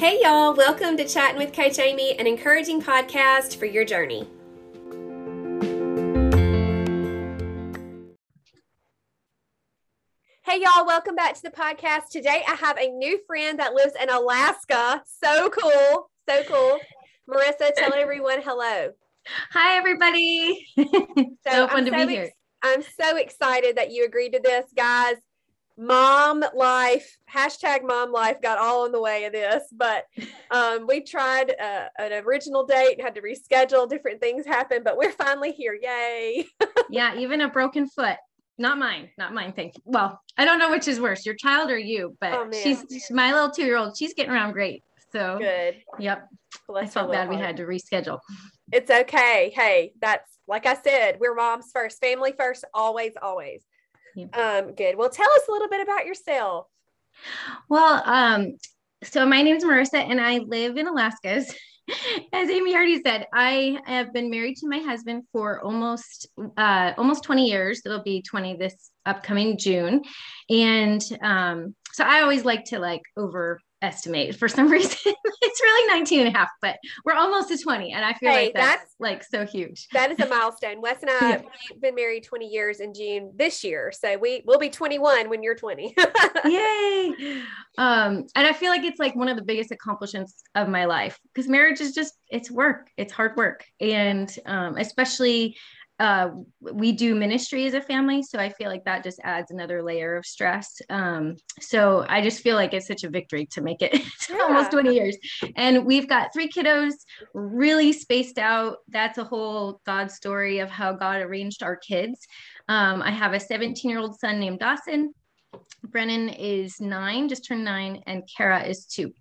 Hey, y'all, welcome to Chatting with Coach Amy, an encouraging podcast for your journey. Hey, y'all, welcome back to the podcast. Today, I have a new friend that lives in Alaska. So cool. So cool. Marissa, tell everyone hello. Hi, everybody. so, so fun I'm to so be here. I'm so excited that you agreed to this, guys mom life hashtag mom life got all in the way of this but um, we tried uh, an original date had to reschedule different things happened but we're finally here yay. Yeah even a broken foot. Not mine not mine thank you. Well i don't know which is worse your child or you but oh, she's, my little two-year-old she's getting around great so. Good. Yep. Bless i felt bad heart. we had to reschedule. It's okay. Hey that's like i said we're moms first family first always always Um, good. Well, tell us a little bit about yourself. Well, um, so my name is Marissa and I live in Alaska. As Amy already said, I have been married to my husband for almost uh, almost 20 years. It'll be 20 this upcoming June. And um, so I always like to like over estimate for some reason. it's really 19 and a half, but we're almost to 20. And I feel hey, like that's, that's, like so huge. That is a milestone. Wes and I have been married 20 years in June this year. So we will be 21 when you're 20. Yay. Um, and I feel like it's like one of the biggest accomplishments of my life because marriage is just, it's work, it's hard work. And um, especially uh, we do ministry as a family. So I feel like that just adds another layer of stress. Um, so I just feel like it's such a victory to make it yeah. almost 20 years. And we've got three kiddos really spaced out. That's a whole God story of how God arranged our kids. Um, I have a 17 year old son named Dawson. Brennan is nine, just turned nine, and Kara is two.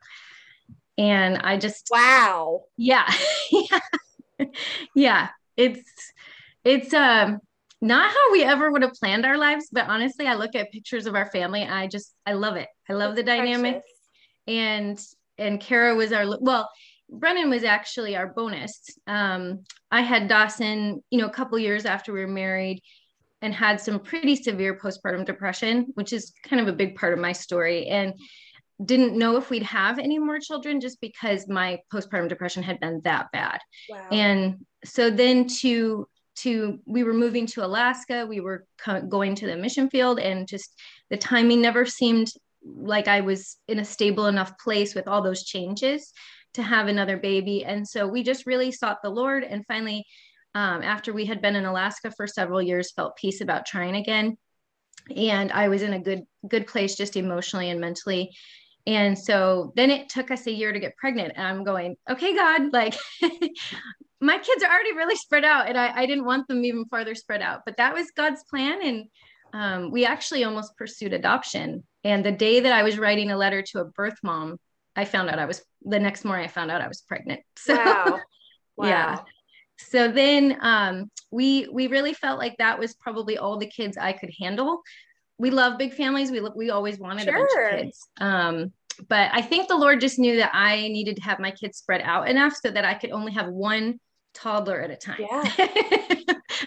And I just, wow. Yeah. yeah. yeah. It's, it's um not how we ever would have planned our lives, but honestly, I look at pictures of our family. I just I love it. I love the dynamic. And and Kara was our well, Brennan was actually our bonus. Um, I had Dawson, you know, a couple years after we were married and had some pretty severe postpartum depression, which is kind of a big part of my story. And didn't know if we'd have any more children just because my postpartum depression had been that bad. Wow. And so then to to we were moving to Alaska, we were co- going to the mission field, and just the timing never seemed like I was in a stable enough place with all those changes to have another baby. And so we just really sought the Lord, and finally, um, after we had been in Alaska for several years, felt peace about trying again, and I was in a good good place just emotionally and mentally. And so then it took us a year to get pregnant. And I'm going, okay, God, like my kids are already really spread out and I, I didn't want them even farther spread out but that was god's plan and um, we actually almost pursued adoption and the day that i was writing a letter to a birth mom i found out i was the next morning i found out i was pregnant so wow. wow. yeah so then um, we we really felt like that was probably all the kids i could handle we love big families we we always wanted sure. a bunch of kids um, but i think the lord just knew that i needed to have my kids spread out enough so that i could only have one toddler at a time. Yeah.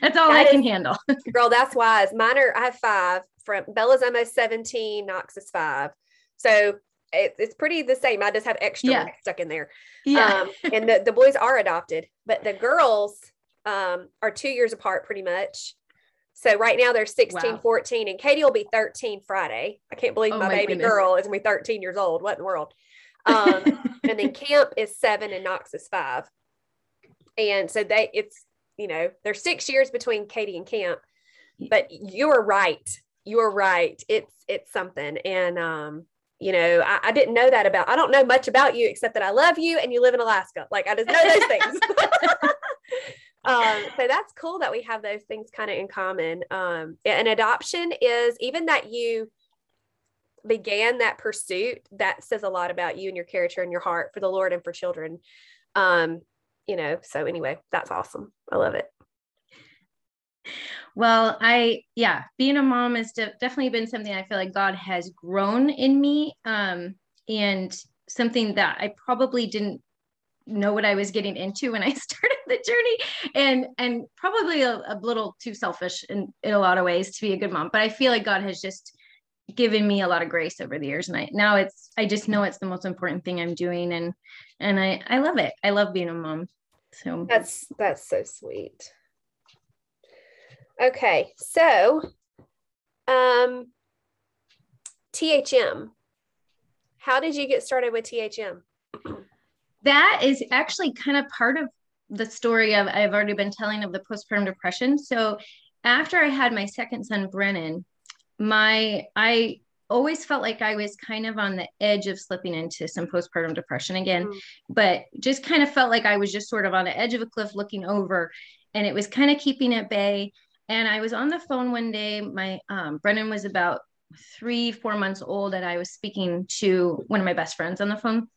that's all that I can handle. girl, that's wise. Mine are, I have five from Bella's almost 17, Knox is five. So it, it's pretty the same. I just have extra yeah. stuck in there. Yeah. Um, and the, the boys are adopted, but the girls um, are two years apart pretty much. So right now they're 16, wow. 14, and Katie will be 13 Friday. I can't believe oh my, my, baby goodness. girl is gonna be 13 years old. What in the world? Um, and then Camp is seven and Knox is five. And so they, it's, you know, there's six years between Katie and Camp, but you're right. You're right. It's, it's something. And, um, you know, I, I, didn't know that about, I don't know much about you except that I love you and you live in Alaska. Like I just know those things. um, so that's cool that we have those things kind of in common. Um, and adoption is even that you began that pursuit, that says a lot about you and your character and your heart for the Lord and for children. Um, you know, so anyway, that's awesome. I love it. Well, I, yeah, being a mom has de- definitely been something I feel like God has grown in me. Um, and something that I probably didn't know what I was getting into when I started the journey and and probably a, a little too selfish in, in a lot of ways to be a good mom but I feel like God has just given me a lot of grace over the years and I now it's I just know it's the most important thing I'm doing and and I I love it. I love being a mom. So that's that's so sweet. Okay. So um THM. How did you get started with THM? That is actually kind of part of the story of I've already been telling of the postpartum depression. So after I had my second son Brennan, my I always felt like I was kind of on the edge of slipping into some postpartum depression again, mm. but just kind of felt like I was just sort of on the edge of a cliff looking over and it was kind of keeping at bay. And I was on the phone one day. My um, Brennan was about three, four months old, and I was speaking to one of my best friends on the phone.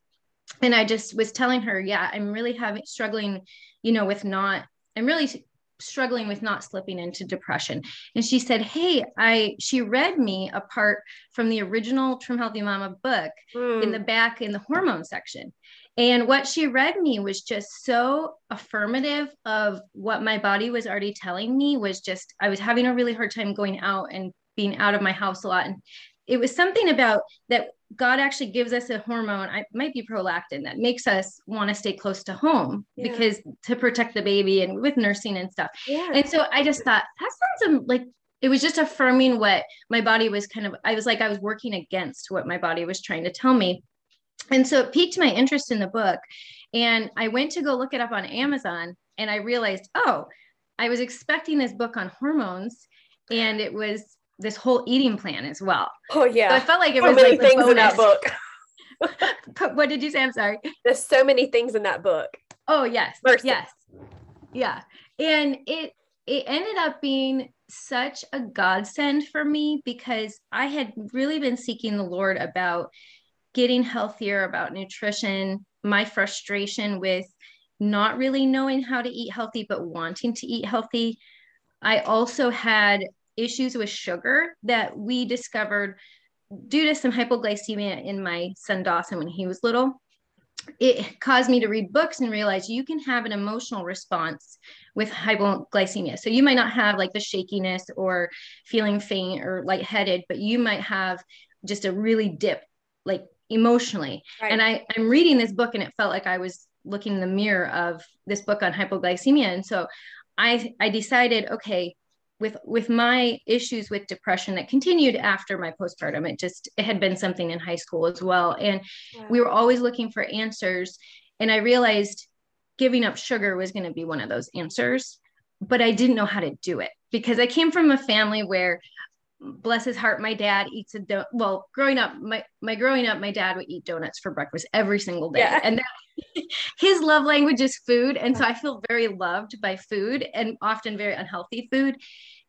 And I just was telling her, yeah, I'm really having struggling, you know, with not, I'm really struggling with not slipping into depression and she said hey i she read me a part from the original trim healthy mama book mm. in the hmm. back in the hormone section and what she read me was just so affirmative of what my body was already telling me was just i was having a really hard time going out and being out of my house a lot and it was something about that God actually gives us a hormone, I might be prolactin, that makes us want to stay close to home yeah. because to protect the baby and with nursing and stuff. Yeah. And so I just thought that sounds like it was just affirming what my body was kind of, I was like, I was working against what my body was trying to tell me. And so it piqued my interest in the book. And I went to go look it up on Amazon and I realized, oh, I was expecting this book on hormones and it was this whole eating plan as well. Oh yeah. So I felt like it so was many like things in that book. what did you say? I'm sorry. There's so many things in that book. Oh yes. Mercy. Yes. Yeah. And it it ended up being such a godsend for me because I had really been seeking the Lord about getting healthier, about nutrition, my frustration with not really knowing how to eat healthy, but wanting to eat healthy. I also had issues with sugar that we discovered due to some hypoglycemia in my son Dawson when he was little. It caused me to read books and realize you can have an emotional response with hypoglycemia. So you might not have like the shakiness or feeling faint or lightheaded, but you might have just a really dip, like emotionally. Right. And I, I'm reading this book and it felt like I was looking in the mirror of this book on hypoglycemia. And so I, I decided, okay, with with my issues with depression that continued after my postpartum it just it had been something in high school as well and yeah. we were always looking for answers and i realized giving up sugar was going to be one of those answers but i didn't know how to do it because i came from a family where bless his heart my dad eats a do- well growing up my my growing up my dad would eat donuts for breakfast every single day yeah. and that, his love language is food and so i feel very loved by food and often very unhealthy food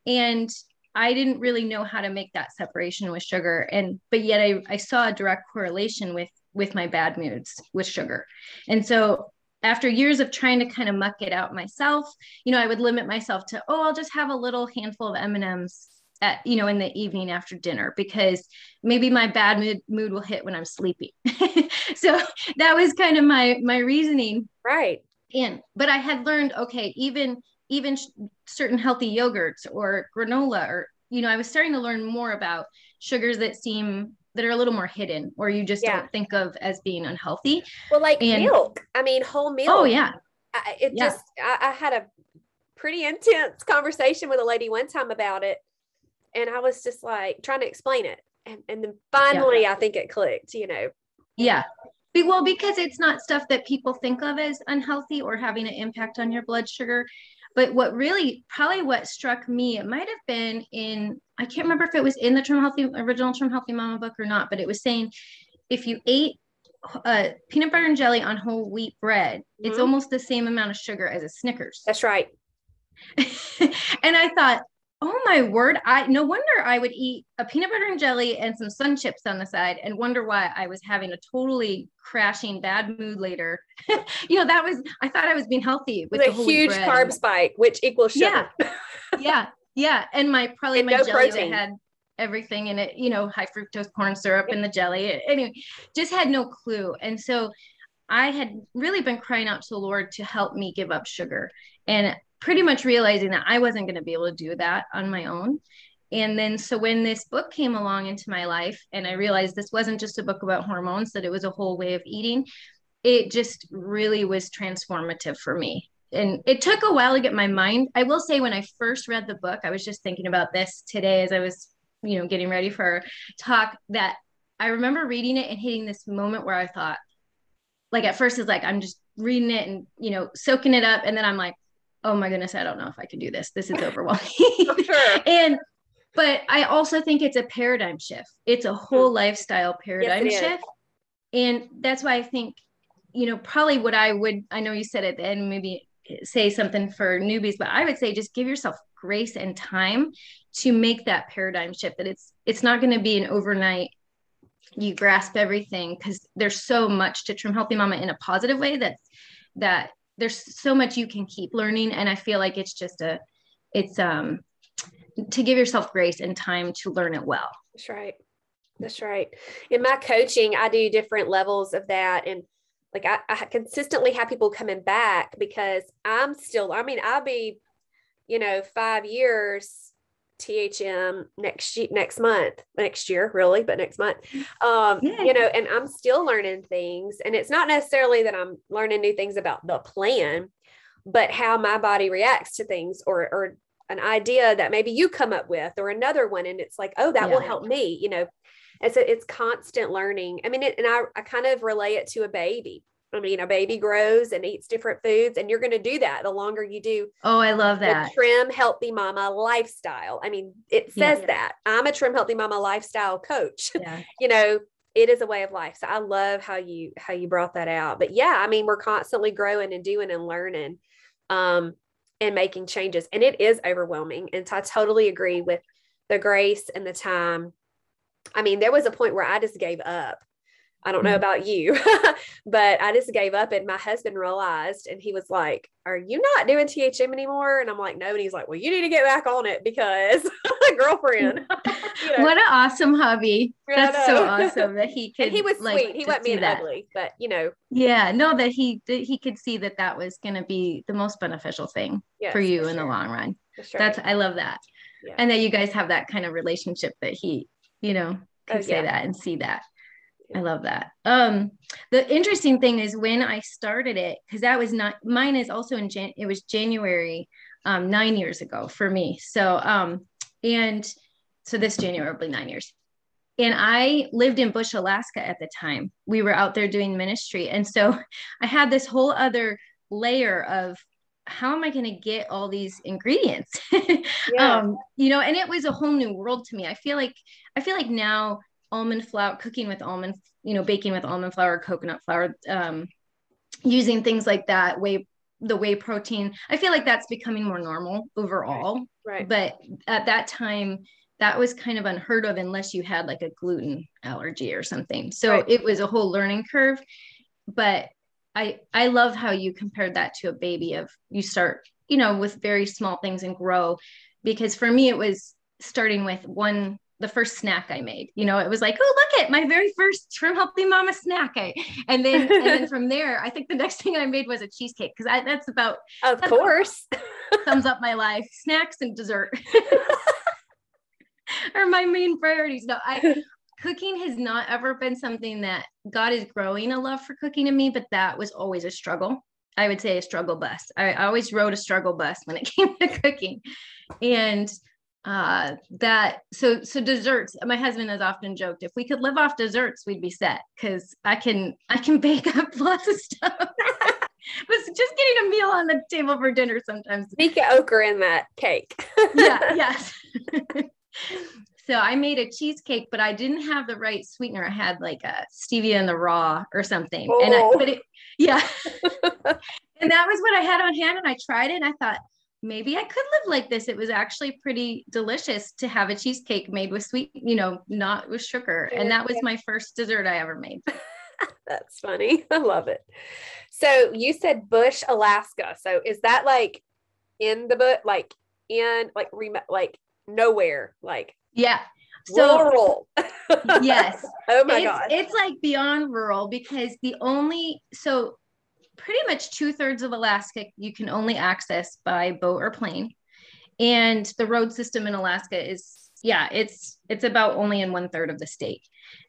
and I didn't really know how to make that separation with sugar. And but yet I, I saw a direct correlation with with my bad moods with sugar. And so after years of trying to kind of muck it out myself, you know, I would limit myself to, oh, I'll just have a little handful of M&Ms at, you know, in the evening after dinner because maybe my bad mood, mood will hit when I'm sleeping. so that was kind of my my reasoning. Right. And but I had learned, okay, even even sh- certain healthy yogurts or granola or you know i was starting to learn more about sugars that seem that are a little more hidden or you just yeah. don't think of as being unhealthy well like and, milk i mean whole milk oh yeah I, it yeah. just I, I had a pretty intense conversation with a lady one time about it and i was just like trying to explain it and, and then finally yeah. i think it clicked you know yeah well because it's not stuff that people think of as unhealthy or having an impact on your blood sugar but what really, probably what struck me, it might have been in, I can't remember if it was in the Trim Healthy, original Trim Healthy Mama book or not, but it was saying if you ate uh, peanut butter and jelly on whole wheat bread, mm-hmm. it's almost the same amount of sugar as a Snickers. That's right. and I thought, oh my word i no wonder i would eat a peanut butter and jelly and some sun chips on the side and wonder why i was having a totally crashing bad mood later. You know that was i thought i was being healthy with a huge carb spike which equals sugar. Yeah yeah yeah and my probably and my no jelly protein. had everything in it you know high fructose corn syrup in the jelly anyway just had no clue. And so i had really been crying out to the lord to help me give up sugar. And pretty much realizing that I wasn't going to be able to do that on my own. And then, so when this book came along into my life, and I realized this wasn't just a book about hormones, that it was a whole way of eating, it just really was transformative for me. And it took a while to get my mind. I will say, when I first read the book, I was just thinking about this today as I was, you know, getting ready for our talk, that I remember reading it and hitting this moment where I thought, like, at first, it's like, I'm just reading it and, you know, soaking it up. And then I'm like, oh my goodness, I don't know if I can do this. This is overwhelming. sure. and but I also think it's a paradigm shift. It's a whole hmm. lifestyle paradigm yes, shift. And that's why I think, you know, probably what I would, I know you said it and maybe say something for newbies, but I would say just give yourself grace and time to make that paradigm shift that it's it's not going to be an overnight you grasp everything because there's so much to trim healthy mama in a positive way that that there's so much you can keep learning and i feel like it's just a it's um to give yourself grace and time to learn it well. That's right. That's right. In my coaching, I do different levels of that. And like I, I consistently have people coming back because I'm still, I mean, I'll be, you know, five years THM next next month, next year, really, but next month. Um, yeah. you know, and I'm still learning things. And it's not necessarily that I'm learning new things about the plan, but how my body reacts to things or or an idea that maybe you come up with or another one and it's like oh that yeah. will help me you know and so it's constant learning i mean it, and I, I kind of relay it to a baby i mean a baby grows and eats different foods and you're going to do that the longer you do oh i love that trim healthy mama lifestyle i mean it says yeah. that i'm a trim healthy mama lifestyle coach yeah. you know it is a way of life so i love how you how you brought that out but yeah i mean we're constantly growing and doing and learning um and making changes. And it is overwhelming. And so I totally agree with the grace and the time. I mean, there was a point where I just gave up. I don't know mm-hmm. about you, but I just gave up. And my husband realized, and he was like, Are you not doing THM anymore? And I'm like, No. And he's like, Well, you need to get back on it because girlfriend. you know. What an awesome hobby. That's so awesome that he could. And he was like, sweet. He wasn't being ugly, but you know. Yeah, no, that he that he could see that that was going to be the most beneficial thing yes, for you for in sure. the long run. Sure. That's I love that, yeah. and that you guys have that kind of relationship that he, you know, can oh, say yeah. that and see that. I love that. Um, the interesting thing is when I started it, because that was not mine is also in Jan, it was January um, nine years ago for me. So um, and so this January will be nine years. And I lived in Bush, Alaska at the time. We were out there doing ministry. And so I had this whole other layer of how am I going to get all these ingredients? yeah. um, you know, and it was a whole new world to me. I feel like I feel like now almond flour, cooking with almond, you know, baking with almond flour, coconut flour, um, using things like that, whey, the whey protein. I feel like that's becoming more normal overall. Right. But at that time, that was kind of unheard of unless you had like a gluten allergy or something. So right. it was a whole learning curve. But I I love how you compared that to a baby of you start, you know, with very small things and grow. Because for me, it was starting with one the first snack I made. You know, it was like, oh, look at my very first Trim Healthy Mama snack. I, and then and then from there, I think the next thing I made was a cheesecake because that's about of that's course sums up my life. Snacks and dessert are my main priorities. No, I cooking has not ever been something that God is growing a love for cooking in me, but that was always a struggle. I would say a struggle bus. I, I always rode a struggle bus when it came to cooking. And uh that so so desserts my husband has often joked if we could live off desserts we'd be set because i can i can bake up lots of stuff. But just getting a meal on the table for dinner sometimes. Mika ochre in that cake. Yeah yes. So i made a cheesecake but i didn't have the right sweetener. I had like a stevia in the raw or something oh. and I, put it yeah. And that was what i had on hand and i tried it and i thought maybe I could live like this. It was actually pretty delicious to have a cheesecake made with sweet, you know, not with sugar. And that was my first dessert I ever made. That's funny. I love it. So you said Bush, Alaska. So is that like in the book, like in like rem- like nowhere, like yeah. So rural. yes. Oh my it's, god. It's like beyond rural because the only so pretty much two thirds of Alaska you can only access by boat or plane. And the road system in Alaska is yeah, it's it's about only in one third of the state.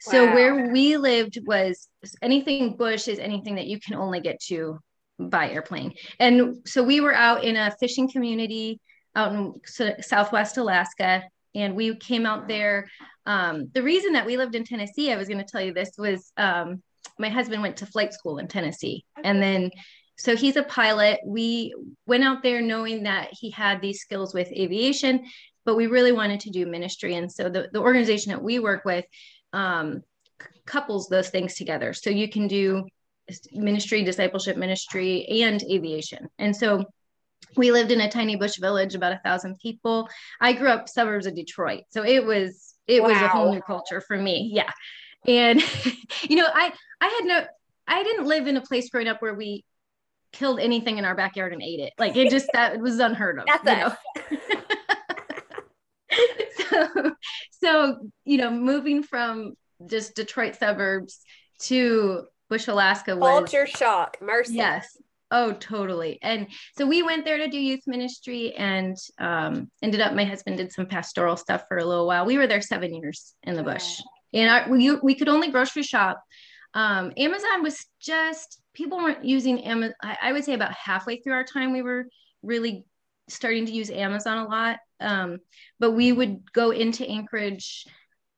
Wow. So where we lived was anything bush is anything that you can only get to by airplane. And so we were out in a fishing community out in Southwest Alaska, and we came out there. Um, the reason that we lived in Tennessee, I was going to tell you this, was um, my husband went to flight school in Tennessee, okay. and then so he's a pilot. We went out there knowing that he had these skills with aviation, but we really wanted to do ministry. And so the, the organization that we work with um, couples those things together. So you can do ministry, discipleship ministry, and aviation. And so we lived in a tiny bush village, about a thousand people. I grew up suburbs of Detroit, so it was it wow. was a whole new culture for me. Yeah, and you know, I I had no, I didn't live in a place growing up where we killed anything in our backyard and ate it. Like it just that was unheard of. That's you know? so, so you know, moving from just Detroit suburbs to Bush, Alaska was culture shock. Mercy. Yes. Oh, totally. And so we went there to do youth ministry and um, ended up, my husband did some pastoral stuff for a little while. We were there seven years in the bush. And our, we, we could only grocery shop. Um, Amazon was just, people weren't using Amazon. I, I, would say about halfway through our time, we were really starting to use Amazon a lot. Um, but we would go into Anchorage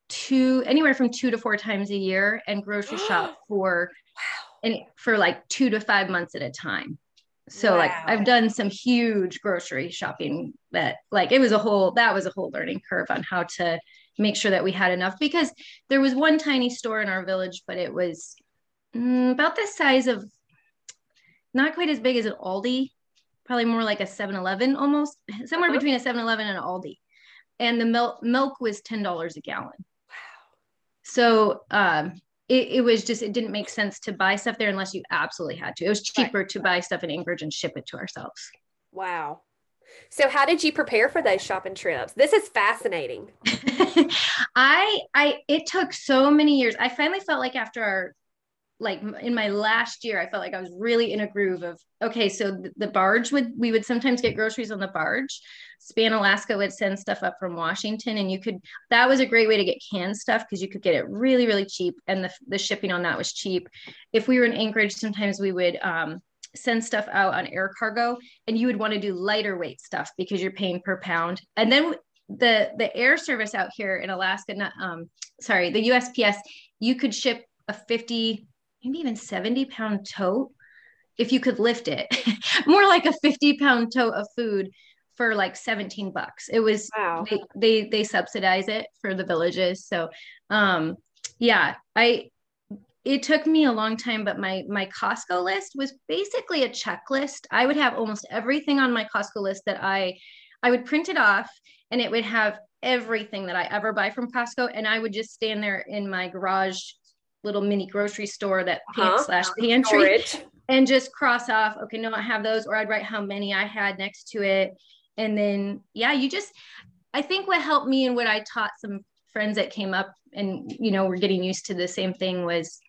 two, anywhere from two to four times a year and grocery shop for wow and for like two to five months at a time. So wow. like I've done some huge grocery shopping that like it was a whole that was a whole learning curve on how to make sure that we had enough because there was one tiny store in our village, but it was mm, about the size of not quite as big as an Aldi, probably more like a 7-Eleven almost, somewhere uh-huh. between a 7-Eleven and an Aldi. And the milk milk was $10 a gallon. Wow. So um, it, it, was just it didn't make sense to buy stuff there unless you absolutely had to. It was cheaper right. to buy stuff in Anchorage and ship it to ourselves. Wow. So how did you prepare for those shopping trips? This is fascinating. I I it took so many years. I finally felt like after our like in my last year, I felt like I was really in a groove of okay. So the, barge would we would sometimes get groceries on the barge. Span Alaska would send stuff up from Washington, and you could that was a great way to get canned stuff because you could get it really really cheap, and the the shipping on that was cheap. If we were in Anchorage, sometimes we would um, send stuff out on air cargo, and you would want to do lighter weight stuff because you're paying per pound, and then the the air service out here in Alaska, not um sorry, the USPS, you could ship a 50 maybe even 70 pound tote if you could lift it. More like a 50 pound tote of food for like 17 bucks. It was wow. they, they they subsidize it for the villages. So um yeah i it took me a long time but my my costco list was basically a checklist i would have almost everything on my costco list that i i would print it off and it would have everything that i ever buy from costco and i would just stand there in my garage little mini grocery store that uh-huh. slash pantry Storage. and just cross off okay no i have those or i'd write how many i had next to it and then yeah you just i think what helped me and what i taught some friends that came up and you know we're getting used to the same thing was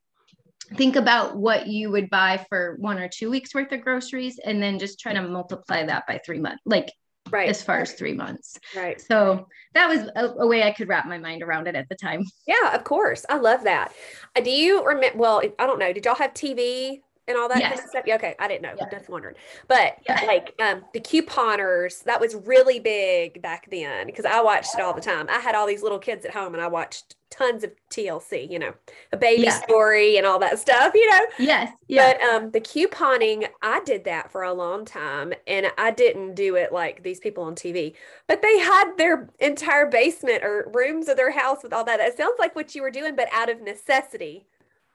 think about what you would buy for one or two weeks worth of groceries and then just try to multiply that by three months like right. as far as three months. Right. So that was a, a, way i could wrap my mind around it at the time. Yeah of course. I love that. Uh, do you remember well i don't know. Did y'all have tv and all that yes. kind of stuff. Yeah, okay, I didn't know. Yeah. Just wondering. But yeah. like um, the couponers, that was really big back then because I watched it all the time. I had all these little kids at home and I watched tons of TLC, you know, a baby yeah. story and all that stuff, you know. Yes. Yeah. But um, the couponing, I did that for a long time and I didn't do it like these people on TV, but they had their entire basement or rooms of their house with all that. It sounds like what you were doing, but out of necessity.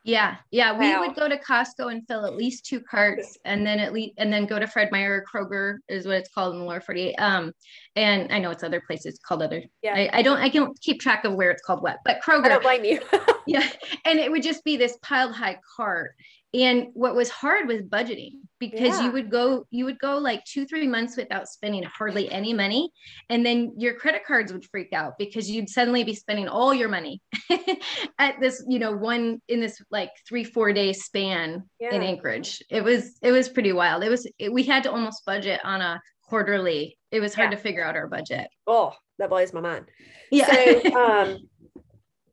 Yeah, yeah. Wow. We would go to Costco and fill at least two carts, and then at least and then go to Fred Meyer or Kroger is what it's called in the lower 48. Um, and I know it's other places called other. Yeah. I, I don't I can't keep track of where it's called what, but Kroger. I don't blame you. yeah, and it would just be this piled high cart, and what was hard was budgeting because yeah. you would go you would go like two three months without spending hardly any money and then your credit cards would freak out because you'd suddenly be spending all your money at this you know one in this like three four day span yeah. in anchorage it was it was pretty wild it was it, we had to almost budget on a quarterly it was hard yeah. to figure out our budget. Oh, that blows my mind. Yeah. So, um,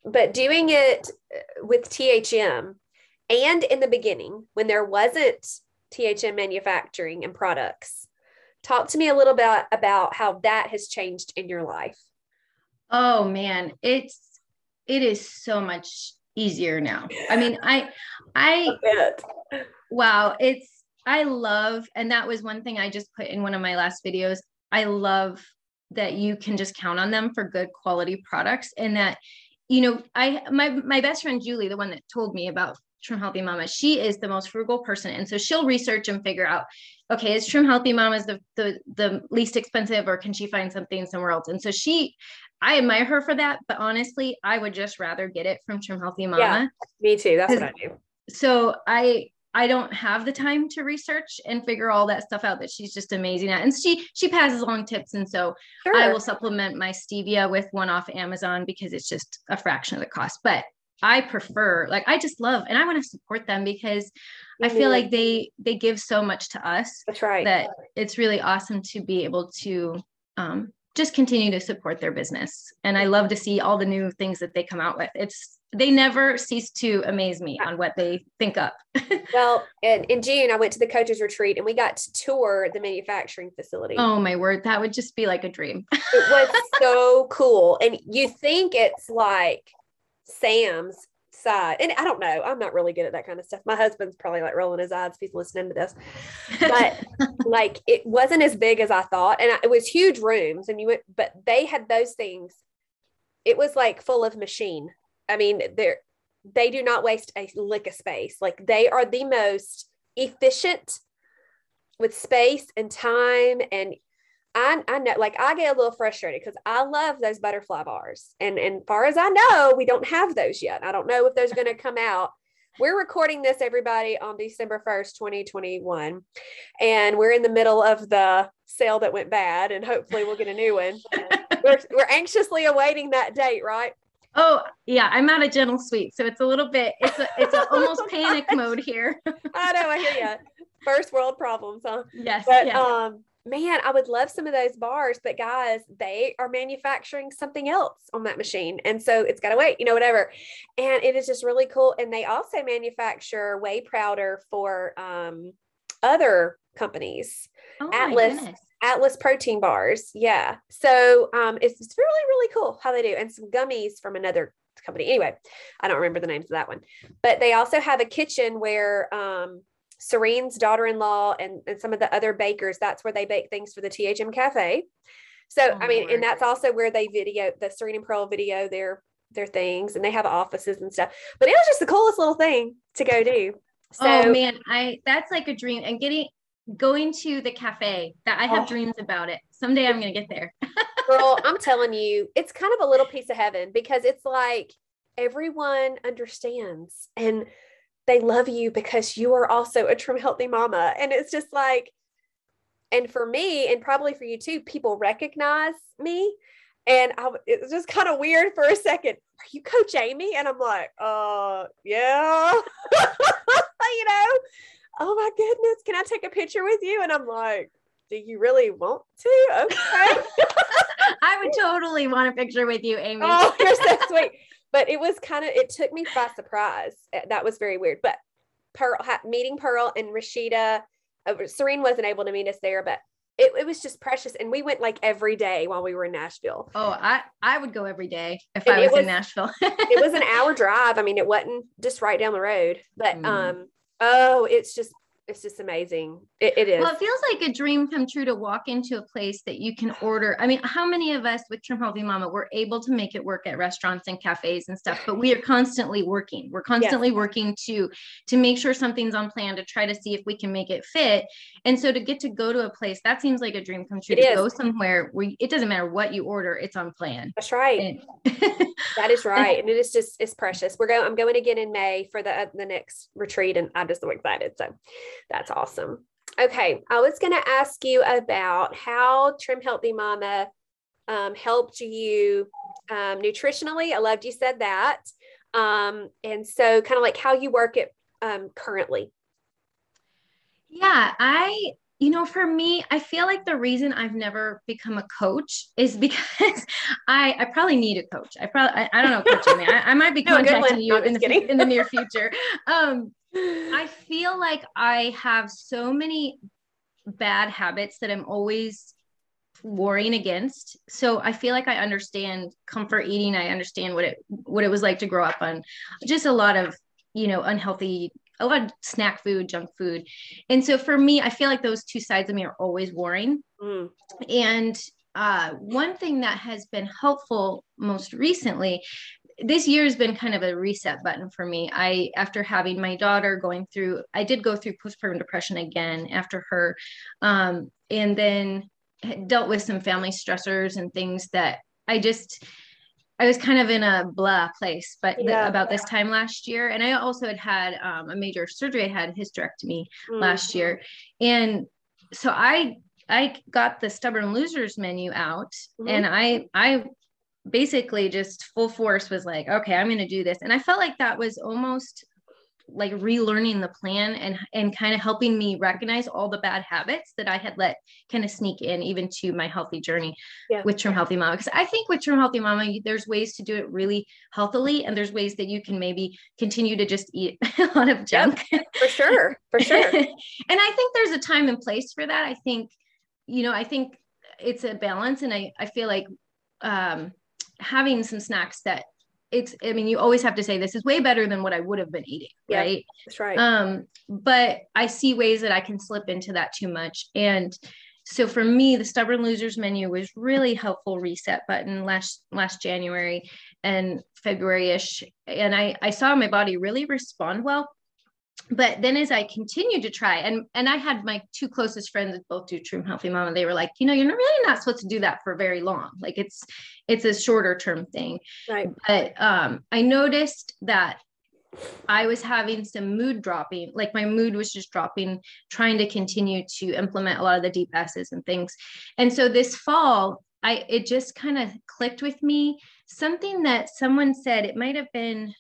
but doing it with THM and in the beginning when there wasn't THM manufacturing and products, talk to me a little bit about how that has changed in your life. Oh man, it's it is so much easier now. I mean, I I wow, it's I love and that was one thing I just put in one of my last videos. I love that you can just count on them for good quality products and that you know, I my my best friend Julie, the one that told me about Trim Healthy Mama, she is the most frugal person. And so she'll research and figure out, okay, is Trim Healthy Mama the, the the least expensive or can she find something somewhere else? And so she I admire her for that, but honestly, I would just rather get it from Trim Healthy Mama. Yeah, me too. That's what I do. So I I don't have the time to research and figure all that stuff out that she's just amazing at. And she she passes along tips. And so sure. I will supplement my stevia with one off Amazon because it's just a fraction of the cost. But I prefer like I just love and I want to support them because mm-hmm. I feel like they they give so much to us. That's right. That it's really awesome to be able to um, just continue to support their business. And I love to see all the new things that they come out with. It's they never cease to amaze me on what they think up. well, in, in June, I went to the coaches retreat and we got to tour the manufacturing facility. Oh my word, that would just be like a dream. it was so cool. And you think it's like Sam's side. And I don't know, I'm not really good at that kind of stuff. My husband's probably like rolling his eyes if he's listening to this. But like it wasn't as big as I thought. And I, it was huge rooms and you went, but they had those things. It was like full of machine. I mean, they're they do not waste a lick of space. Like they are the most efficient with space and time and I, I know like I get a little frustrated because I love those butterfly bars. And and far as I know, we don't have those yet. I don't know if those are going to come out. We're recording this everybody on December 1st, 2021. And we're in the middle of the sale that went bad and hopefully we'll get a new one. we're, we're anxiously awaiting that date, right? Oh yeah, I'm at a gentle sweet, so it's a little bit. It's a, it's a almost panic mode here. I know, I hear you. First world problems, huh? Yes. But yes. um, man, I would love some of those bars, but guys, they are manufacturing something else on that machine. And so it's got to wait, you know, whatever. And it is just really cool. And they also manufacture whey powder for um, other companies. Oh Atlas. Atlas protein bars. Yeah. So um, it's, it's really, really cool how they do. And some gummies from another company. Anyway, I don't remember the names of that one. But they also have a kitchen where um, Serene's daughter-in-law and, and some of the other bakers, that's where they bake things for the THM Cafe. So oh, I mean, Lord. and that's also where they video the Serene and Pearl video their their things and they have offices and stuff. But it was just the coolest little thing to go do. So oh man, I that's like a dream. And getting going to the cafe that I have oh. dreams about it. Someday I'm gonna get there. Girl, I'm telling you, it's kind of a little piece of heaven because it's like everyone understands and they love you because you are also a trim healthy mama. And it's just like, and for me, and probably for you too, people recognize me. And I, it was just kind of weird for a second. Are you Coach Amy? And I'm like, uh, yeah. you know, oh my goodness, can I take a picture with you? And I'm like, do you really want to? Okay. Totally want a picture with you, Amy. Oh, you're so sweet. But it was kind of it took me by surprise. Eh, that was very weird. But pearl meeting pearl and rashida uh, serene wasn't able to meet us there but it, it was just precious. And we went like every day while we were in nashville. Oh i i would go every day if and i was, was, in nashville. it was an hour drive. I mean it wasn't just right down the road. But mm. um oh it's just it's just amazing. It, it is. Well, it feels like a dream come true to walk into a place that you can order. I mean, how many of us with Trim Healthy Mama were able to make it work at restaurants and cafes and stuff? But we are constantly working. We're constantly yes. working to to make sure something's on plan to try to see if we can make it fit. And so to get to go to a place that seems like a dream come true. It to is. go somewhere where it doesn't matter what you order, it's on plan. That's right. And, that is right, and it is just it's precious. We're going. I'm going again in May for the uh, the next retreat, and I'm just so excited. So that's awesome. Okay, I was going to ask you about how Trim Healthy Mama um, helped you um, nutritionally. I loved you said that. Um, and so, kind of like how you work it um, currently. Yeah, I you know, for me, I feel like the reason I've never become a coach is because I I probably need a coach. I probably I, I don't know, coach I, I might be contacting you in the in the near future. Um, I feel like I have so many bad habits that I'm always warring against. So I feel like I understand comfort eating. I understand what it what it was like to grow up on just a lot of you know unhealthy a lot of snack food, junk food. And so for me, I feel like those two sides of me are always warring. Mm. And uh, one thing that has been helpful most recently, this year has been kind of a reset button for me. I, after having my daughter going through, I did go through postpartum depression again after her. Um, and then dealt with some family stressors and things that I just, I was kind of in a blah place, but yeah. about this time last year, and I also had had um, a major surgery. I had hysterectomy mm. last year, and so I I got the stubborn losers menu out, mm-hmm. and I I basically just full force was like, okay, I'm going to do this, and I felt like that was almost like relearning the plan and and kind of helping me recognize all the bad habits that I had let kind of sneak in even to my healthy journey yeah. with Trim Healthy Mama. Because I think with Trim Healthy Mama, there's ways to do it really healthily, and there's ways that you can maybe continue to just eat a lot of junk. Yep, for sure, for sure. and I think there's a time and place for that. I think, you know, I think it's a balance, and I I feel like um, having some snacks that it's i mean you always have to say this is way better than what i would have been eating yeah, right? that's right. Um but i see ways that i can slip into that too much. And so for me the stubborn losers menu was really helpful reset button last last january and february-ish. And i i saw my body really respond well but then as I continued to try, and and I had my two closest friends both do Trim Healthy Mama, they were like, you know, you're really not supposed to do that for very long. Like it's it's a shorter term thing. Right. But um, I noticed that I was having some mood dropping, like my mood was just dropping, trying to continue to implement a lot of the deep S's and things. And so this fall, I it just kind of clicked with me. Something that someone said, it might have been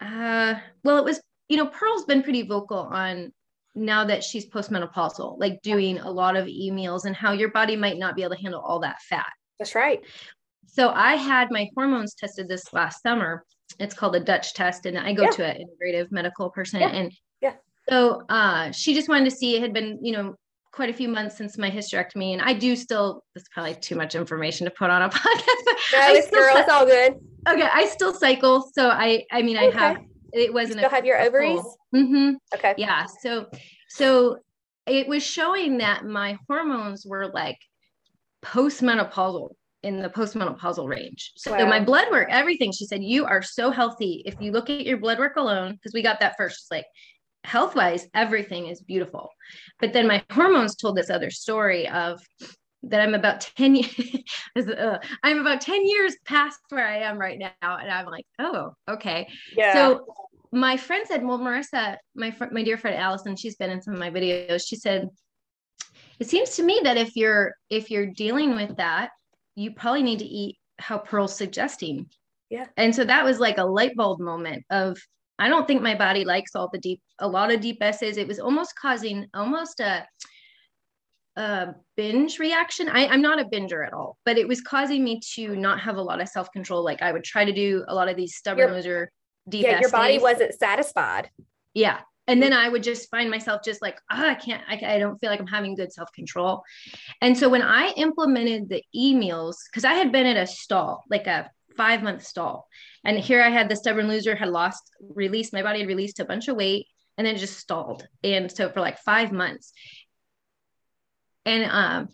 uh, well, it was, you know, Pearl's been pretty vocal on now that she's postmenopausal, like doing a lot of emails and how your body might not be able to handle all that fat. That's right. So I had my hormones tested this last summer. It's called a Dutch test, and I go yeah. to an integrative medical person. Yeah. And yeah. So uh, she just wanted to see it had been, you know, quite a few months since my hysterectomy, and I do still. That's probably too much information to put on a podcast. But no, it's girl, it's all good. Okay, I still cycle, so I, I mean, I have. It wasn't. You still have your ovaries. Mm-hmm. Okay. Yeah. So, so it was showing that my hormones were like postmenopausal in the postmenopausal range. So wow. my blood work, everything, she said, you are so healthy. If you look at your blood work alone, because we got that first, like health wise, everything is beautiful. But then my hormones told this other story of that I'm about 10 years, uh, I'm about 10 years past where I am right now. And I'm like, oh, okay. Yeah. So my friend said, well, Marissa, my, fr- my dear friend Allison, she's been in some of my videos. She said, it seems to me that if you're, if you're dealing with that, you probably need to eat how Pearl's suggesting. Yeah. And so that was like a light bulb moment of, I don't think my body likes all the deep, a lot of deep S's. It was almost causing almost a, a binge reaction. I, I'm not a binger at all, but it was causing me to not have a lot of self control. Like I would try to do a lot of these stubborn your, deep. Yeah, your body wasn't satisfied. Yeah. And then I would just find myself just like, oh, I can't, I, I don't feel like I'm having good self control. And so when I implemented the e meals, because I had been at a stall, like a five month stall. And here I had the stubborn loser had lost, released, my body had released a bunch of weight and then just stalled. And so for like five months. And um,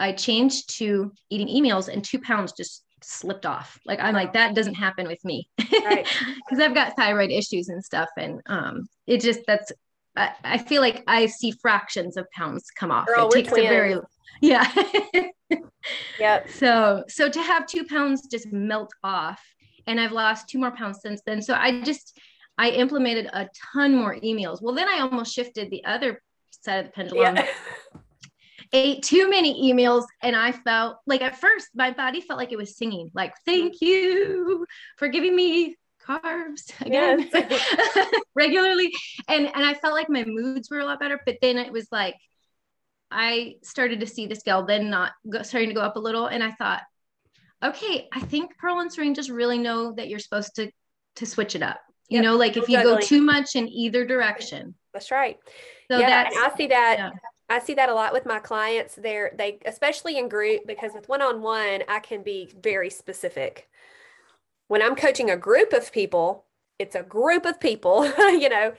I changed to eating emails and two pounds just slipped off. Like I'm like, that doesn't happen with me. Right. Cause I've got thyroid issues and stuff. And um, it just that's I, I feel like I see fractions of pounds come off. Girl, it takes twins. a very yeah. yep. So so to have two pounds just melt off, and I've lost two more pounds since then. So I just I implemented a ton more emails. Well, then I almost shifted the other side of the pendulum. Yeah. Ate too many emails, and I felt like at first my body felt like it was singing, like "Thank mm-hmm. you for giving me carbs again yes. regularly," and and I felt like my moods were a lot better. But then it was like I started to see the scale then not go, starting to go up a little. And I thought, okay, I think Pearl and Serene just really know that you're supposed to to switch it up. You yep. know, like if you go too much in either direction. That's right. So yeah, and I see that. Yeah. I see that a lot with my clients. They're they especially in group because with one on one, I can be very specific. When I'm coaching a group of people, it's a group of people, you know,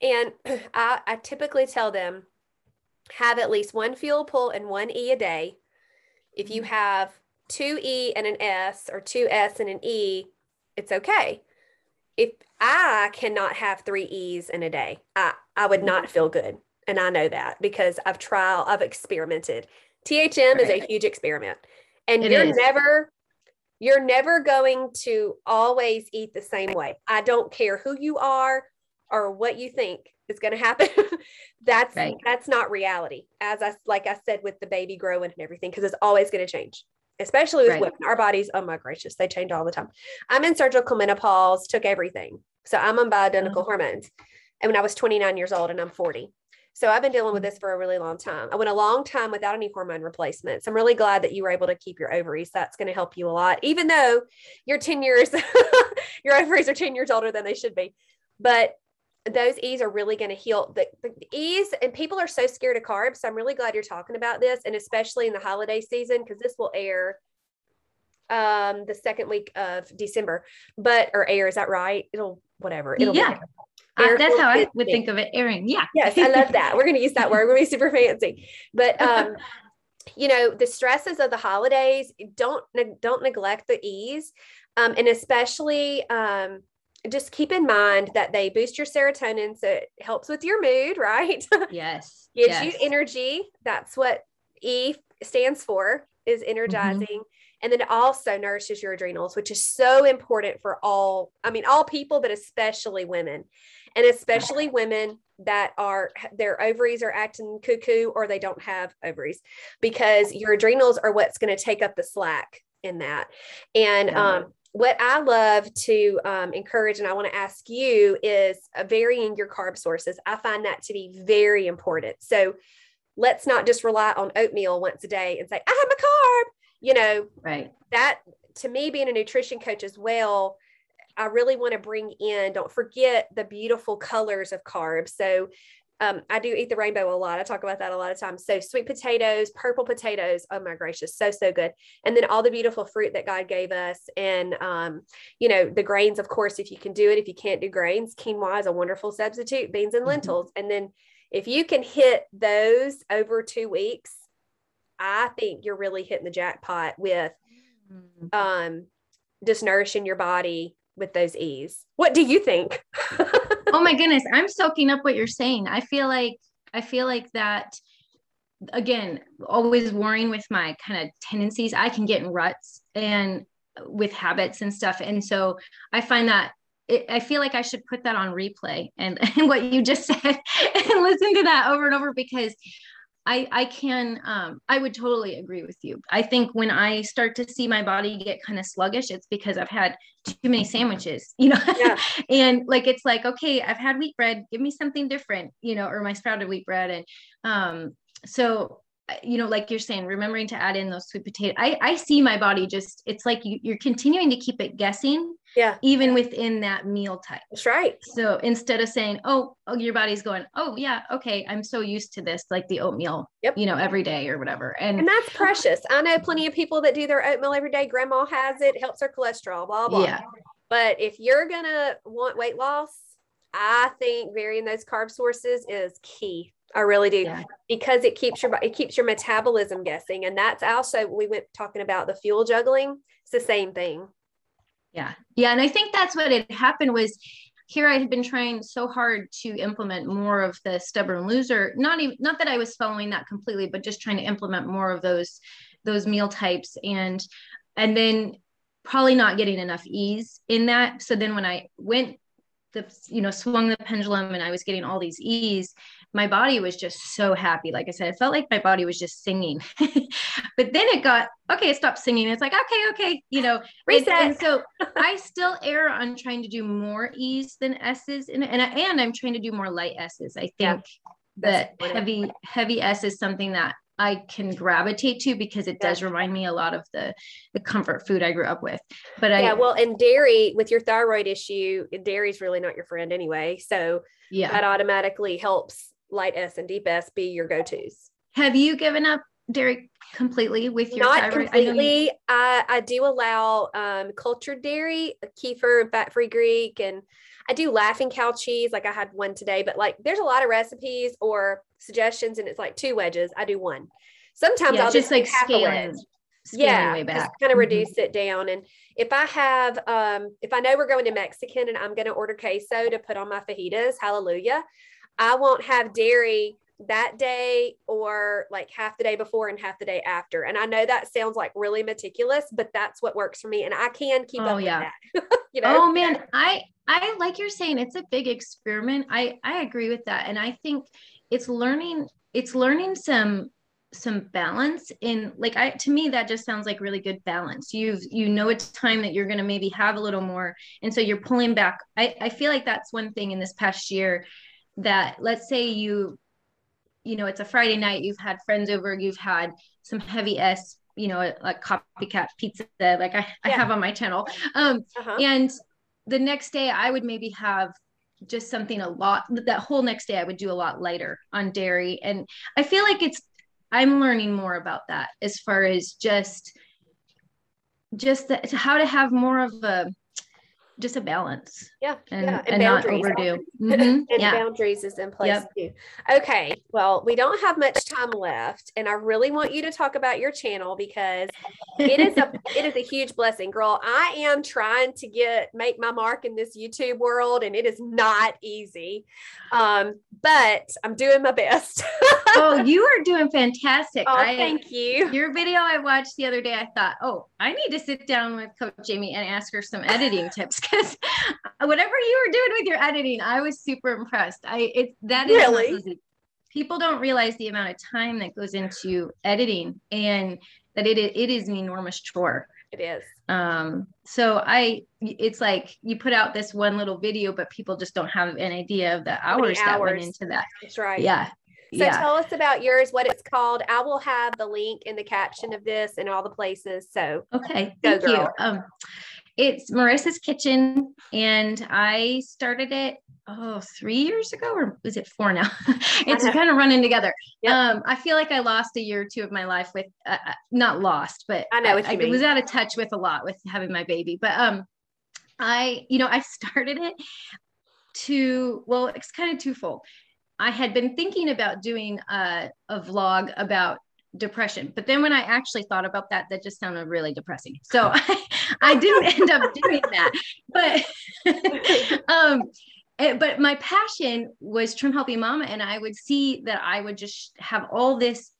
and I, I typically tell them have at least one fuel pull and one E a day. If you mm-hmm. have two E and an S or two S and an E, it's okay. If I cannot have three E's in a day, I, I would not feel good. And I know that because I've tried, I've experimented. THM right. is a huge experiment. And it you're is. never, you're never going to always eat the same way. I don't care who you are or what you think is going to happen. that's right. that's not reality. As I like I said with the baby growing and everything, because it's always going to change. Especially with right. women, our bodies, oh my gracious, they change all the time. I'm in surgical menopause, took everything. So I'm on bioidentical mm-hmm. hormones. And when I was 29 years old and I'm 40. So I've been dealing with this for a really long time. I went a long time without any hormone replacements. I'm really glad that you were able to keep your ovaries. That's going to help you a lot, even though you're 10 years, your ovaries are 10 years older than they should be. But those E's are really going to heal the, the, E's and people are so scared of carbs. So I'm really glad you're talking about this. And especially in the holiday season, because this will air um the second week of December, but or air, is that right? It'll whatever. It'll yeah. Uh, that's how I would think of it airing. Yeah. Yes, I love that. We're going to use that word. We're going to be super fancy. But um, you know, the stresses of the holidays, don't don't neglect the E's. Um, and especially um, just keep in mind that they boost your serotonin so it helps with your mood right yes gives yes. you energy that's what e stands for is mm-hmm. energizing mm-hmm. And then it also nourishes your adrenals which is so important for all i mean all people but especially women and especially women that are their ovaries are acting cuckoo or they don't have ovaries because your adrenals are what's going to take up the slack in that and um what I love to um, encourage, and I want to ask you, is uh, varying your carb sources. I find that to be very important. So let's not just rely on oatmeal once a day and say, I have a carb. You know, right. That to me, being a nutrition coach as well, I really want to bring in, don't forget the beautiful colors of carbs. So um, I do eat the rainbow a lot. I talk about that a lot of times. So sweet potatoes, purple potatoes. Oh my gracious, so so good. And then all the beautiful fruit that God gave us, and um, you know the grains. Of course, if you can do it, if you can't do grains, quinoa is a wonderful substitute. Beans and mm-hmm. lentils, mm-hmm. and then if you can hit those over two weeks, I think you're really hitting the jackpot with mm-hmm. um, just nourishing your body with those E's. What do you think? oh my goodness, I'm soaking up what you're saying. I feel like I feel like that again, always worrying with my kind of tendencies. I can get in ruts and with habits and stuff. And so I find that it, I feel like I should put that on replay and, and what you just said and listen to that over and over because I I can um I would totally agree with you. I think when I start to see my body get kind of sluggish, it's because I've had too many sandwiches, you know. Yeah. and like it's like, okay, I've had wheat bread, give me something different, you know, or my sprouted wheat bread. And um so you know, like you're saying, remembering to add in those sweet potato. I, I see my body just, it's like you, you're continuing to keep it guessing. Yeah. Even within that meal type. That's right. So instead of saying, oh, oh, your body's going, oh, yeah, okay, I'm so used to this, like the oatmeal, yep. you know, every day or whatever. And, and that's oh, precious. I know plenty of people that do their oatmeal every day. Grandma has it, helps her cholesterol, blah, blah. Yeah. But if you're going to want weight loss, I think varying those carb sources is key. I really do yeah. because it keeps your it keeps your metabolism guessing, and that's also we went talking about the fuel juggling. It's the same thing. Yeah, yeah, and I think that's what had happened was here I had been trying so hard to implement more of the stubborn loser. Not even not that I was following that completely, but just trying to implement more of those those meal types and and then probably not getting enough E's in that. So then when I went the you know swung the pendulum and I was getting all these E's my body was just so happy. Like I said, it felt like my body was just singing. but then it got okay, it stopped singing. It's like, okay, okay, you know, reset. And, and so I still err on trying to do more E's than S's. And, and, and I'm trying to do more light S's. I think, yeah. the heavy heavy S is something that I can gravitate to because it does remind me a lot of the the comfort food I grew up with. But yeah, I well, and dairy with your thyroid issue, dairy's really not your friend anyway. So yeah, that automatically helps light S and deep S be your go tos. Have you given up dairy completely with your not thyroid? completely. I, I, I do allow um, cultured dairy, kefir, fat free Greek, and I do laughing cow cheese. Like I had one today, but like there's a lot of recipes or suggestions, and it's like two wedges. I do one. Sometimes yeah, I'll just, just like scaling. Yeah, way back. just kind of mm-hmm. reduce it down. And if I have, um, if I know we're going to Mexican and I'm going to order queso to put on my fajitas, hallelujah, I won't have dairy that day or like half the day before and half the day after. And I know that sounds like really meticulous, but that's what works for me. And I can keep oh, up yeah. with that. you know? Oh man, I I like you're saying it's a big experiment. I I agree with that. And I think it's learning, it's learning some some balance in like I to me that just sounds like really good balance. You've you know it's time that you're gonna maybe have a little more. And so you're pulling back. I, I feel like that's one thing in this past year that let's say you you know, it's a Friday night, you've had friends over, you've had some heavy S, you know, like copycat pizza, like I, yeah. I have on my channel. Um, uh-huh. And the next day I would maybe have just something a lot, that whole next day I would do a lot lighter on dairy. And I feel like it's, I'm learning more about that as far as just, just the, how to have more of a, just a balance. Yeah. And, yeah. and, and not overdo. Mm-hmm. and yeah. boundaries is in place yep. too. Okay. Well, we don't have much time left. And I really want you to talk about your channel because it is a it is a huge blessing. Girl, I am trying to get make my mark in this YouTube world and it is not easy. Um, but I'm doing my best. oh, you are doing fantastic. Oh, I, thank you. Your video I watched the other day, I thought, oh, I need to sit down with Coach Jamie and ask her some editing tips because whatever you were doing with your editing, I was super impressed. I it that is really people don't realize the amount of time that goes into editing and that it it is an enormous chore. It is. Um, so I, it's like you put out this one little video, but people just don't have an idea of the hours, hours. that went into that. That's right. Yeah. So yeah. tell us about yours, what it's called. I will have the link in the caption of this and all the places. So okay, thank you. Um, it's Marissa's Kitchen, and I started it oh three years ago, or is it four now? it's kind of running together. Yep. Um, I feel like I lost a year or two of my life with uh, uh not lost, but I know I, I was out of touch with a lot with having my baby. But um, I you know I started it to well, it's kind of twofold. I had been thinking about doing a, a vlog about depression. But then when I actually thought about that, that just sounded really depressing. So I, I didn't end up doing that. But um it, but my passion was trim healthy mama and I would see that I would just have all this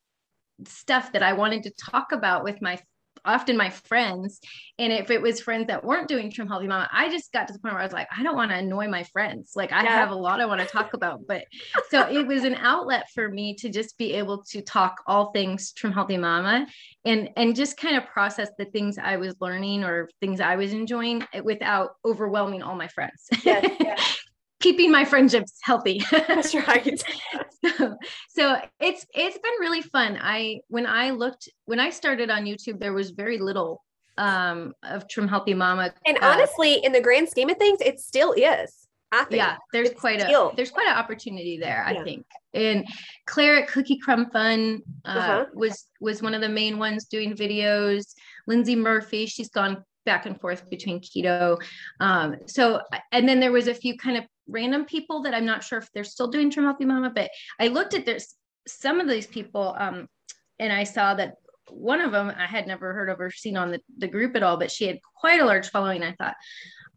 stuff that I wanted to talk about with my often my friends. And if it was friends that weren't doing Trim Healthy Mama, I just got to the point where I was like, I don't want to annoy my friends. Like I yeah. have a lot I want to talk about. But so it was an outlet for me to just be able to talk all things Trim Healthy Mama and and just kind of process the things I was learning or things I was enjoying without overwhelming all my friends. Yes, yes. keeping my friendships healthy. That's right. so, so it's it's been really fun. I when I looked when I started on YouTube, there was very little um of Trim Healthy Mama. And uh, honestly, in the grand scheme of things, it still is. I think. Yeah, there's it's quite still. a there's quite an opportunity there, I yeah. think. And Claire at Cookie Crumb Fun uh, uh-huh. was was one of the main ones doing videos. Lindsay Murphy, she's gone back and forth between keto. Um, so, and then there was a few kind of random people that I'm not sure if they're still doing Trim Healthy Mama, but I looked at this, some of these people, um, and I saw that one of them I had never heard of or seen on the, the group at all, but she had quite a large following. I thought,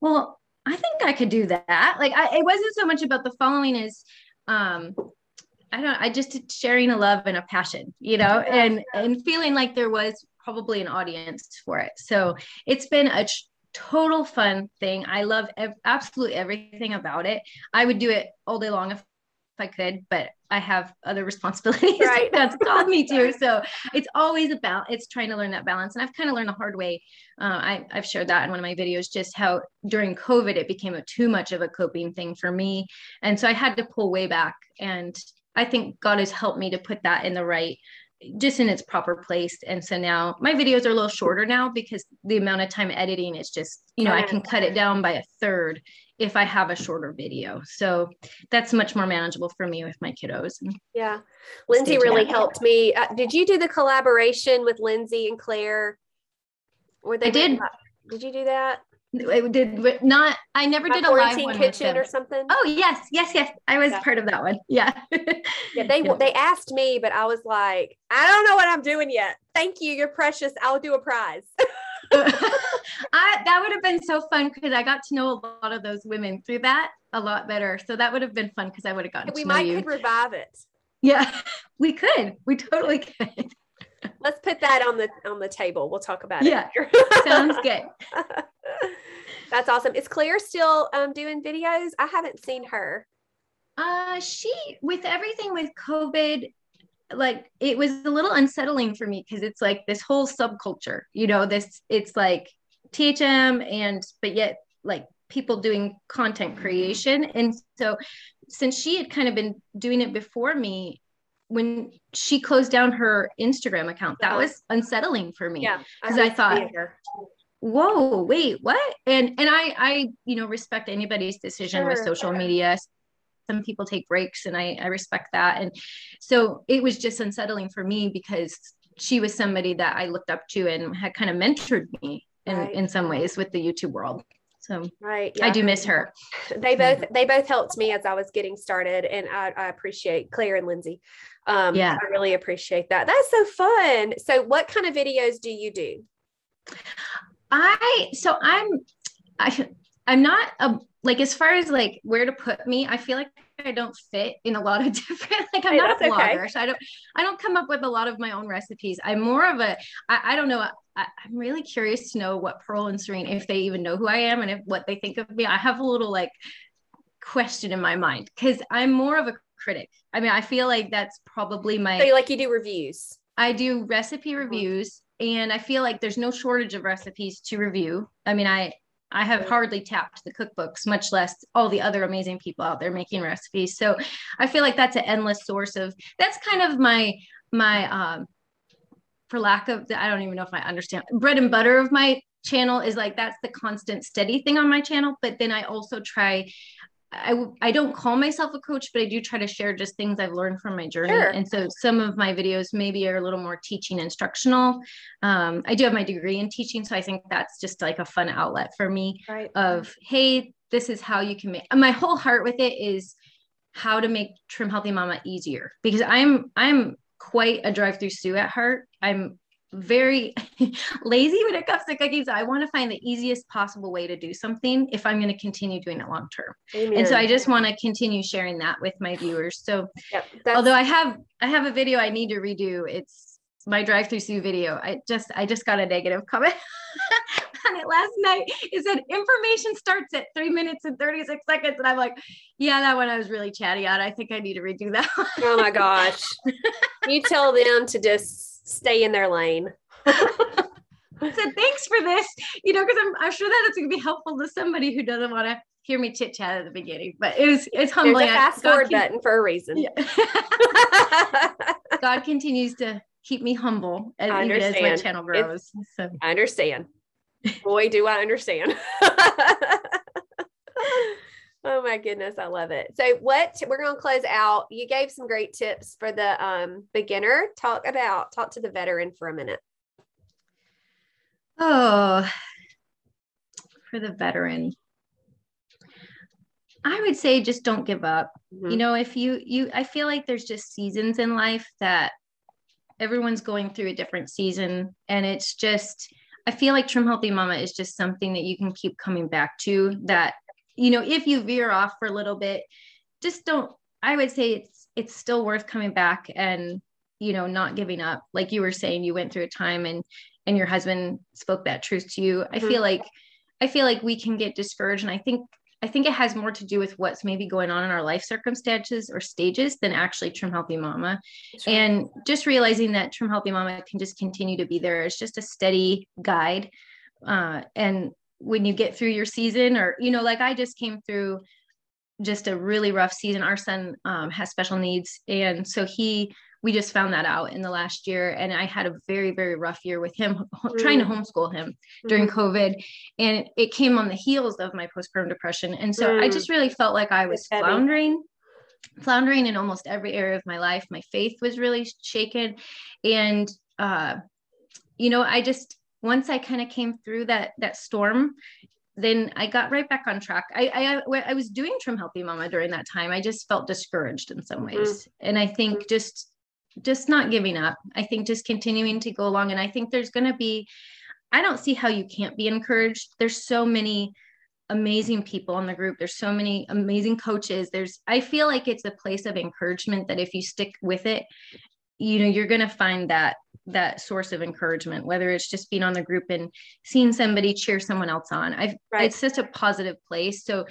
well, I think I could do that. Like, I, it wasn't so much about the following as, um, I don't, I just sharing a love and a passion, you know, and, and feeling like there was probably an audience for it. So it's been a total fun thing. I love ev- absolutely everything about it. I would do it all day long if if I could, but I have other responsibilities right. that's called me to. So it's always about it's trying to learn that balance. And I've kind of learned the hard way. Uh, I, I've shared that in one of my videos, just how during COVID it became a too much of a coping thing for me, and so I had to pull way back and I think God has helped me to put that in the right just in its proper place. And so now my videos are a little shorter now because the amount of time editing is just, you know, I can cut it down by a third if I have a shorter video. So that's much more manageable for me with my kiddos. Yeah. Lindsay really helped me. Uh, did you do the collaboration with Lindsay and Claire? Were they I did. Did you do that? It did not. I never did a live one kitchen or something. Oh yes, yes, yes. I was yeah. part of that one. Yeah. yeah. They yeah. they asked me, but I was like, I don't know what I'm doing yet. Thank you. You're precious. I'll do a prize. I that would have been so fun because I got to know a lot of those women through that a lot better. So that would have been fun because I would have gotten. We might could revive it. Yeah, we could. We totally could. Let's put that on the on the table. We'll talk about it. Yeah, sounds good. That's awesome. Is Claire still um, doing videos? I haven't seen her. Uh, she with everything with COVID, like it was a little unsettling for me because it's like this whole subculture. You know, this it's like THM and but yet like people doing content creation, and so since she had kind of been doing it before me, when she closed down her Instagram account, that was unsettling for me. Yeah, because I, I thought, whoa, wait, what? And and I I you know respect anybody's decision sure. with social media. Some people take breaks, and I I respect that. And so it was just unsettling for me because she was somebody that I looked up to and had kind of mentored me in right. in some ways with the YouTube world. So right, yeah. I do miss her. They both they both helped me as I was getting started, and I, I appreciate Claire and Lindsay. Um, yeah, I really appreciate that. That's so fun. So, what kind of videos do you do? I so I'm I I'm not a like as far as like where to put me, I feel like I don't fit in a lot of different like I'm hey, not a blogger. Okay. So I don't I don't come up with a lot of my own recipes. I'm more of a I, I don't know. I, am really curious to know what Pearl and Serene, if they even know who I am and if what they think of me. I have a little like question in my mind because I'm more of a critic. I mean, I feel like that's probably my so like you do reviews. I do recipe mm-hmm. reviews and I feel like there's no shortage of recipes to review. I mean, I I have hardly tapped the cookbooks, much less all the other amazing people out there making recipes. So I feel like that's an endless source of that's kind of my my um for lack of I don't even know if I understand bread and butter of my channel is like that's the constant steady thing on my channel but then I also try I, I don't call myself a coach, but I do try to share just things I've learned from my journey. Sure. And so some of my videos maybe are a little more teaching instructional. Um, I do have my degree in teaching. So I think that's just like a fun outlet for me right. of, hey, this is how you can make my whole heart with it is how to make trim healthy mama easier because I'm I'm quite a drive-through Sue at heart. I'm very lazy when it comes to cooking. So I want to find the easiest possible way to do something if I'm going to continue doing it long term. And so I just want to continue sharing that with my viewers. So yep, although I have I have a video I need to redo, it's my drive through Sue video. I just I just got a negative comment on it last night. It said information starts at three minutes and 36 seconds. And I'm like, yeah, that one I was really chatty on. I think I need to redo that one. Oh my gosh. you tell them to just stay in their lane. I said, thanks for this, you know, because I'm, I'm sure that it's going to be helpful to somebody who doesn't want to hear me chit chat at the beginning, but it was, it's humbling. There's a fast forward button for a reason. Yeah. God continues to keep me humble as, as my channel grows. so. I understand. Boy, do I understand. Oh my goodness, I love it. So what we're going to close out. You gave some great tips for the um, beginner. Talk about talk to the veteran for a minute. Oh, for the veteran. I would say just don't give up. Mm-hmm. You know, if you you I feel like there's just seasons in life that everyone's going through a different season and it's just I feel like Trim Healthy Mama is just something that you can keep coming back to that you know, if you veer off for a little bit, just don't, I would say it's, it's still worth coming back and, you know, not giving up. Like you were saying, you went through a time and, and your husband spoke that truth to you. I mm-hmm. feel like, I feel like we can get discouraged. And I think, I think it has more to do with what's maybe going on in our life circumstances or stages than actually Trim Healthy Mama. And just realizing that Trim Healthy Mama can just continue to be there as just a steady guide. Uh, and when you get through your season or you know like i just came through just a really rough season. Our son um, has special needs, and so he we just found that out in the last year and i had a very very rough year with him mm. trying to homeschool him during mm-hmm. covid and it came on the heels of my postpartum depression and so mm. i just really felt like i was floundering floundering in almost every area of my life my faith was really shaken and uh you know i just once i kind of came through that that storm then I got right back on track. I, I I was doing Trim Healthy Mama during that time. I just felt discouraged in some mm-hmm. ways, mm-hmm. and I think just just not giving up. I think just continuing to go along. And I think there's going to be, I don't see how you can't be encouraged. There's so many amazing people in the group. There's so many amazing coaches. There's, I feel like it's a place of encouragement that if you stick with it, you know, you're going to find that that source of encouragement whether it's just being on the group and seeing somebody cheer someone else on i've right. it's just a positive place so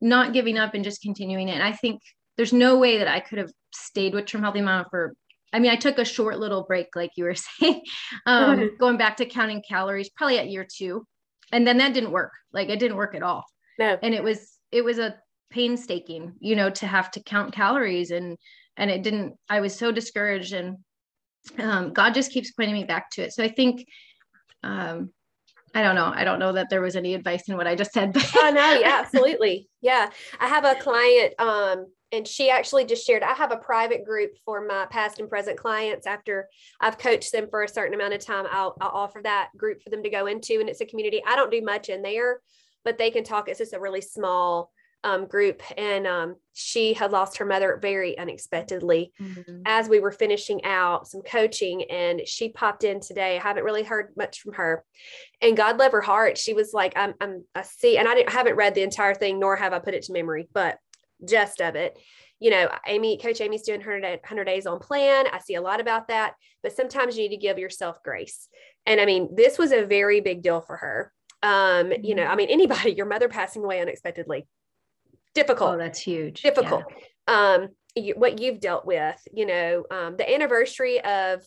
not giving up and just continuing it and i think there's no way that i could have stayed with trim healthy mama for I mean, I took a short little break, like you were saying, um, going back to counting calories, probably at year two, and then that didn't work. Like it didn't work at all. No. And it was it was a painstaking, you know, to have to count calories and and it didn't. I was so discouraged, and um, God just keeps pointing me back to it. So I think. Um, I don't know. I don't know that there was any advice in what I just said. oh no, yeah, absolutely. Yeah. I have a client um and she actually just shared i have a private group for my past and present clients after i've coached them for a certain amount of time i'll, I'll offer that group for them to go into and it's a community i don't do much in there but they can talk it's just a really small um, group and um, she had lost her mother very unexpectedly mm-hmm. as we were finishing out some coaching and she popped in today i haven't really heard much from her and god love her heart she was like i'm, I'm i see and I, I haven't read the entire thing nor have i put it to memory but gist of it. You know, Amy, Coach Amy's doing 100, 100 days on plan. I see a lot about that, but sometimes you need to give yourself grace. And I mean, this was a very big deal for her. Um, you know, I mean, anybody, your mother passing away unexpectedly, difficult. Oh, that's huge. Difficult. Yeah. Um, you, what you've dealt with, you know, um, the anniversary of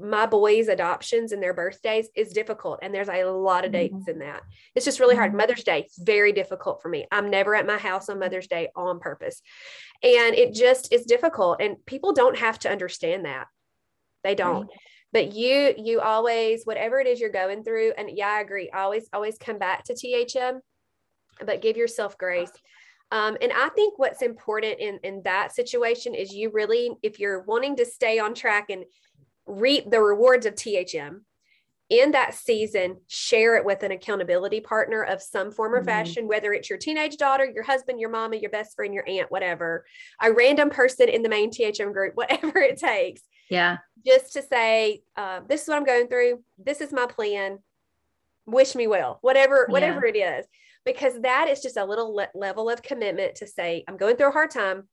my boys' adoptions and their birthdays is difficult. And there's a lot of dates mm-hmm. in that. It's just really hard. Mm-hmm. Mother's Day, is very difficult for me. I'm never at my house on Mother's Day on purpose. And it just is difficult. And people don't have to understand that. They don't. Right. But you, you always, whatever it is you're going through, and yeah, I agree. Always, always come back to THM, but give yourself grace. Um, and I think what's important in, in that situation is you really, if you're wanting to stay on track and reap the rewards of THM in that season, share it with an accountability partner of some form or mm-hmm. fashion, whether it's your teenage daughter, your husband, your mama, your best friend, your aunt, whatever, a random person in the main THM group, whatever it takes. Yeah. Just to say, uh, this is what I'm going through. This is my plan. Wish me well, whatever, whatever yeah. it is, because that is just a little le- level of commitment to say, I'm going through a hard time,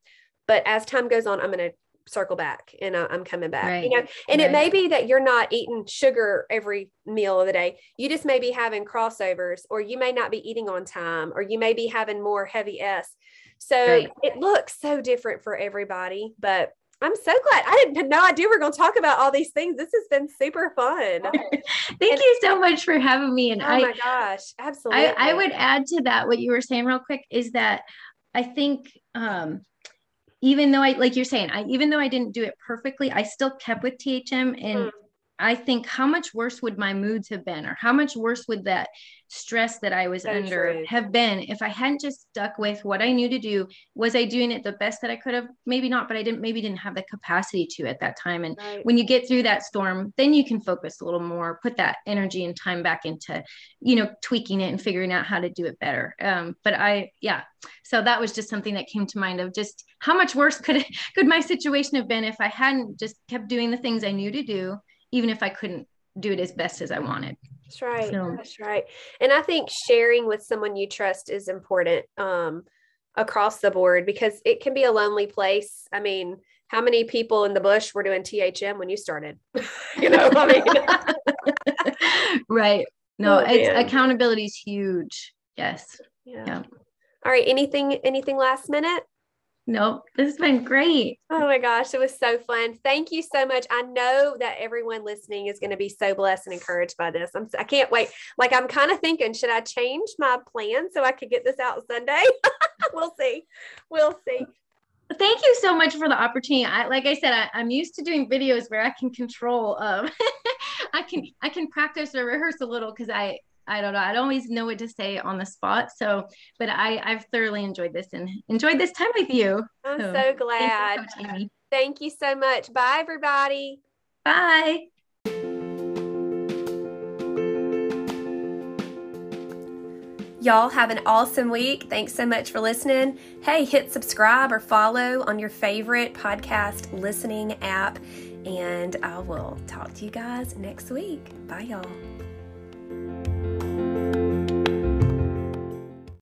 but as time goes on, I'm going to circle back and uh, I'm coming back. Right. You know, and right. it may be that you're not eating sugar every meal of the day. You just may be having crossovers, or you may not be eating on time, or you may be having more heavy S. So right. it looks so different for everybody, but I'm so glad. I didn't have no idea we are going to talk about all these things. This has been super fun. Thank and, you so much for having me. And oh I, my gosh, absolutely. I, I would add to that what you were saying real quick is that I think um, even though I, like you're saying, I, even though I didn't do it perfectly, I still kept with THM and mm. I think how much worse would my moods have been, or how much worse would that stress that I was so under true. have been if I hadn't just stuck with what I knew to do? Was I doing it the best that I could have? Maybe not, but I didn't, maybe didn't have the capacity to at that time. And right. when you get through that storm, then you can focus a little more, put that energy and time back into, you know, tweaking it and figuring out how to do it better. Um, but I, yeah, so that was just something that came to mind of just how much worse could it, could my situation have been if I hadn't just kept doing the things I knew to do even if I couldn't do it as best as I wanted. That's right. So, That's right. And I think sharing with someone you trust is important um, across the board because it can be a lonely place. I mean, how many people in the bush were doing THM when you started? you know, I mean, right. No, oh, it's accountability is huge. Yes. Yeah. yeah. All right. Anything, anything last minute? Nope, this has been great. Oh my gosh, it was so fun. Thank you so much. I know that everyone listening is going to be so blessed and encouraged by this. I'm I can't wait. Like I'm kind of thinking, should I change my plan so I could get this out Sunday? we'll see. We'll see. Thank you so much for the opportunity. I, like I said, I, am used to doing videos where I can control. Um, I can I can practice or rehearse a little because I I don't know. I don't always know what to say on the spot. So, but I I've thoroughly enjoyed this and enjoyed this time with you. I'm so, so glad. Thank you so much. Bye, everybody. Bye. Y'all have an awesome week. Thanks so much for listening. Hey, hit subscribe or follow on your favorite podcast listening app. And I will talk to you guys next week. Bye, y'all.